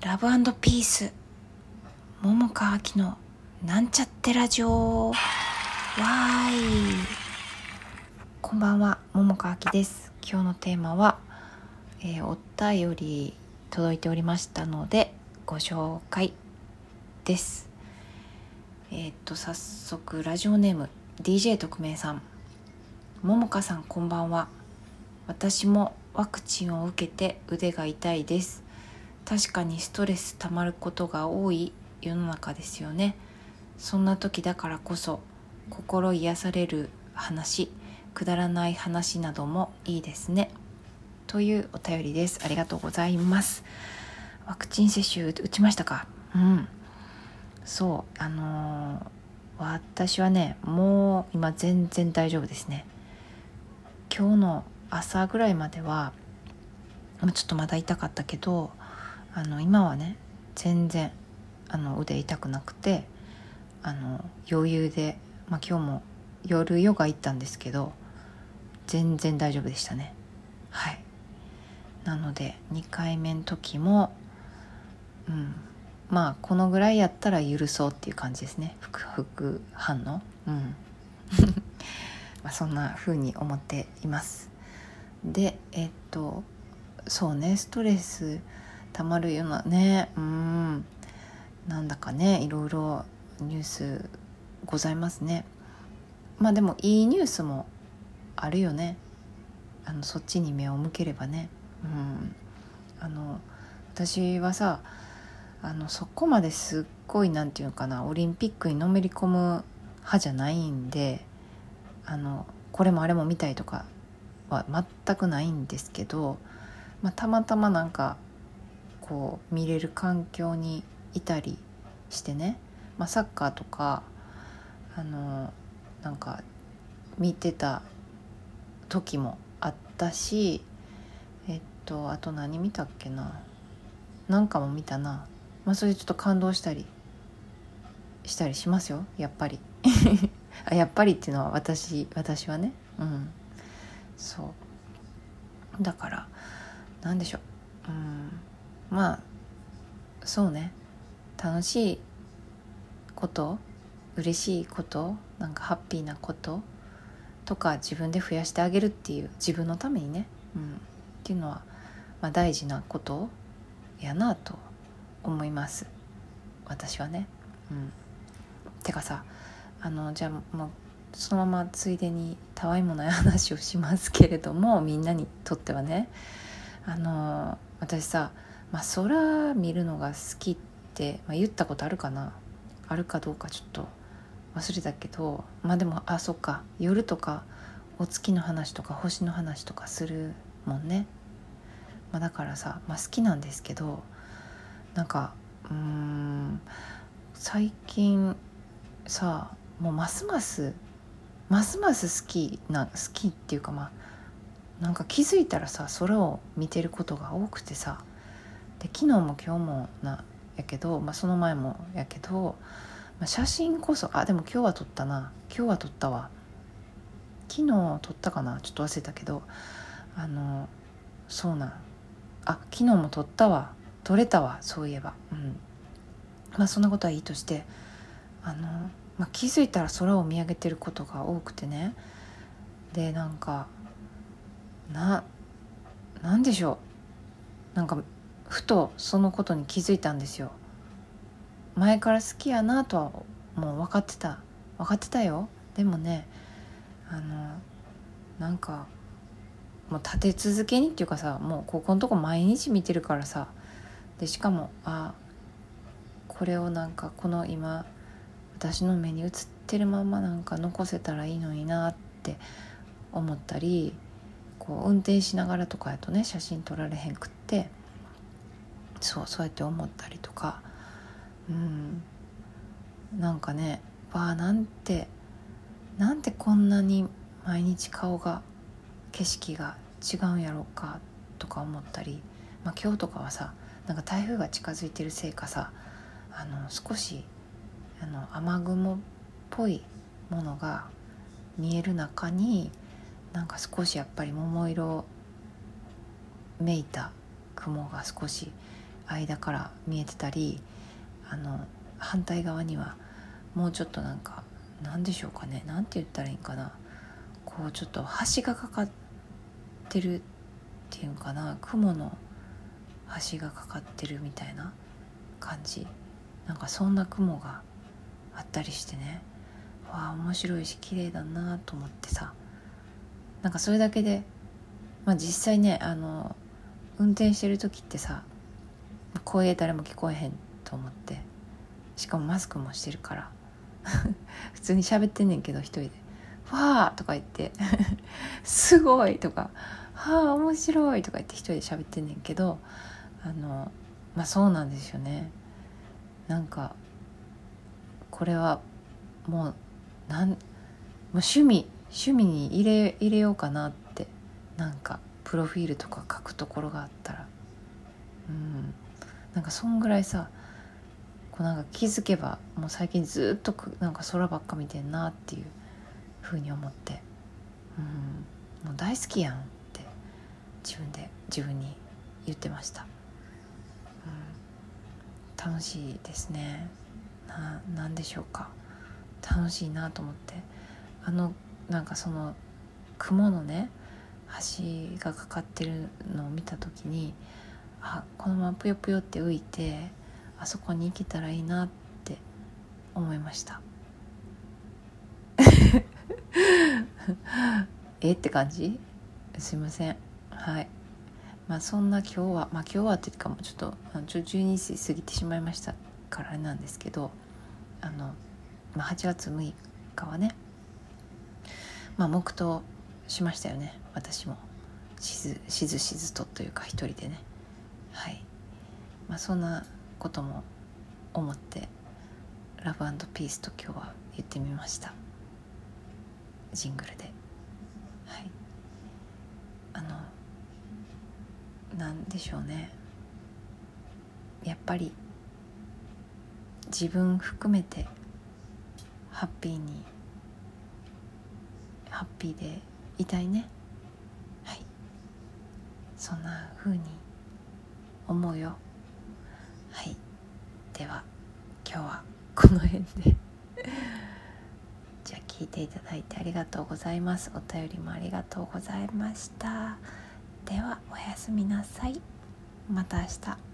ラブピース。桃川きのなんちゃってラジオ。わーい。こんばんは桃川きです。今日のテーマは、えー、お便り届いておりましたのでご紹介です。えー、っと早速ラジオネーム DJ 特命さん。桃香さんこんばんは。私もワクチンを受けて腕が痛いです。確かにストレス溜まることが多い世の中ですよね。そんな時だからこそ心癒される話くだらない話などもいいですね。というお便りです。ありがとうございます。ワクチン接種打ちましたか？うん。そうあのー、私はねもう今全然大丈夫ですね。今日の朝ぐらいまではちょっとまだ痛かったけどあの今はね全然あの腕痛くなくてあの余裕で、まあ、今日も夜ヨガ行ったんですけど全然大丈夫でしたね。はい。なので2回目の時もうんまあこのぐらいやったら許そうっていう感じですね。副反応。うん。まあそんな風に思っています。でえっとそうねストレスたまるようなねうん。なんだかねいろいろニュースございますね。まあでもいいニュースもあるよね。あのそっちに目を向ければね。うん。あの私はさあのそこまですっごい何て言うのかなオリンピックにのめり込む派じゃないんであのこれもあれも見たいとかは全くないんですけど、まあ、たまたまなんかこう見れる環境にいたりしてね、まあ、サッカーとかあのなんか見てた時もあったしえっとあと何見たっけな。なんかも見たな、まあ、それでちょっと感動したりしたりしますよ。やっぱり。あやっぱりっていうのは私私はね。うん。そう。だから何でしょう。まあそうね。楽しいこと嬉しいことなんかハッピーなこととか自分で増やしてあげるっていう自分のためにね、うん、っていうのは、まあ、大事なことやなと思います。私はね。うん、てかさあのじゃあもうそのままついでにたわいもない話をしますけれどもみんなにとってはね。あの私さ、まあ、空見るのが好きって、まあ、言ったことあるかな？あるかどうかちょっと忘れたけどまあでもあそっか。夜とかお月の話とか星の話とかするもんね、まあ、だからさ、まあ、好きなんですけどなんかうん最近さもうますますますます好きな好きっていうかまあなんか気づいたらさ空を見てることが多くてさで昨日も今日もなやけど、まあ、その前もやけど、まあ、写真こそあでも今日は撮ったな。今日は撮ったわ。昨日撮ったかな。ちょっと忘れたけどあのそうな。んあ昨日も撮ったわ。撮れたわそういえば。うん。まあそんなことはいいとしてあのまあ、気づいたら空を見上げてることが多くてね。でなんかななんでしょう。なんかふとそのことに気づいたんですよ。前から好きやなとはもう分かってた。分かってたよ。でもねあのなんかもう立て続けにっていうかさもうここのとこ毎日見てるからさ。でしかもあこれをなんかこの今私の目に映ってるままなんか残せたらいいのになって思ったりこう運転しながらとかやとね写真撮られへんくって。そうそうやって思ったりとか。うん。なんかねわあなんてなんてこんなに毎日顔が景色が違うんやろうかとか思ったり、まあ、今日とかはさなんか台風が近づいてるせいかさあの少しあの雨雲っぽいものが見える中になんか少しやっぱり桃色めいた雲が少し間から見えてたりあの反対側にはもうちょっとなんか何でしょうかね何て言ったらいいんかなこうちょっと橋がかかってるっていうかな雲の橋がかかってるみたいな感じ。なんかそんな雲があったりしてね。わあ面白いし綺麗だなと思ってさ。なんかそれだけでまあ実際ねあの運転してる時ってさ声誰も聞こえへんと思って。しかもマスクもしてるから。普通に喋ってんねんけど一人で「わあ!」とか言って「すごい!」とか「はあ面白い!」とか言って一人で喋ってんねんけど。あのまあそうなんですよね。なんかこれはもうなんもう趣味趣味に入れ入れようかなって。なんかプロフィールとか書くところがあったら。うん。なんかそんぐらいさこうなんか気づけばもう最近ずっとなんか空ばっか見てんなっていうふうに思って。うん。もう大好きやんって自分で自分に言ってました、うん、楽しいですね。ななんでしょうか。楽しいなと思って。あのなんかその雲のね橋がかかってるのを見た時にあこのままぷよぷよって浮いてあそこに行けたらいいなって思いました。えって感じ？すいません。はい。まあそんな今日はまあ今日はっていうかもうちょっとちょ12時過ぎてしまいましたからあれなんですけどあの、まあ、8月6日はねまあ黙祷しましたよね。私も。しずしずしずとというか一人でね。はい。まあそんなことも思ってラブピースと今日は言ってみました。ジングルで。はい。あのなんでしょうね。やっぱり自分含めてハッピーにハッピーでいたいね。はい。そんな風に思うよ。はい。では今日はこの辺で。じゃあ聞いていただいてありがとうございます。お便りもありがとうございました。ではおやすみなさい。また明日。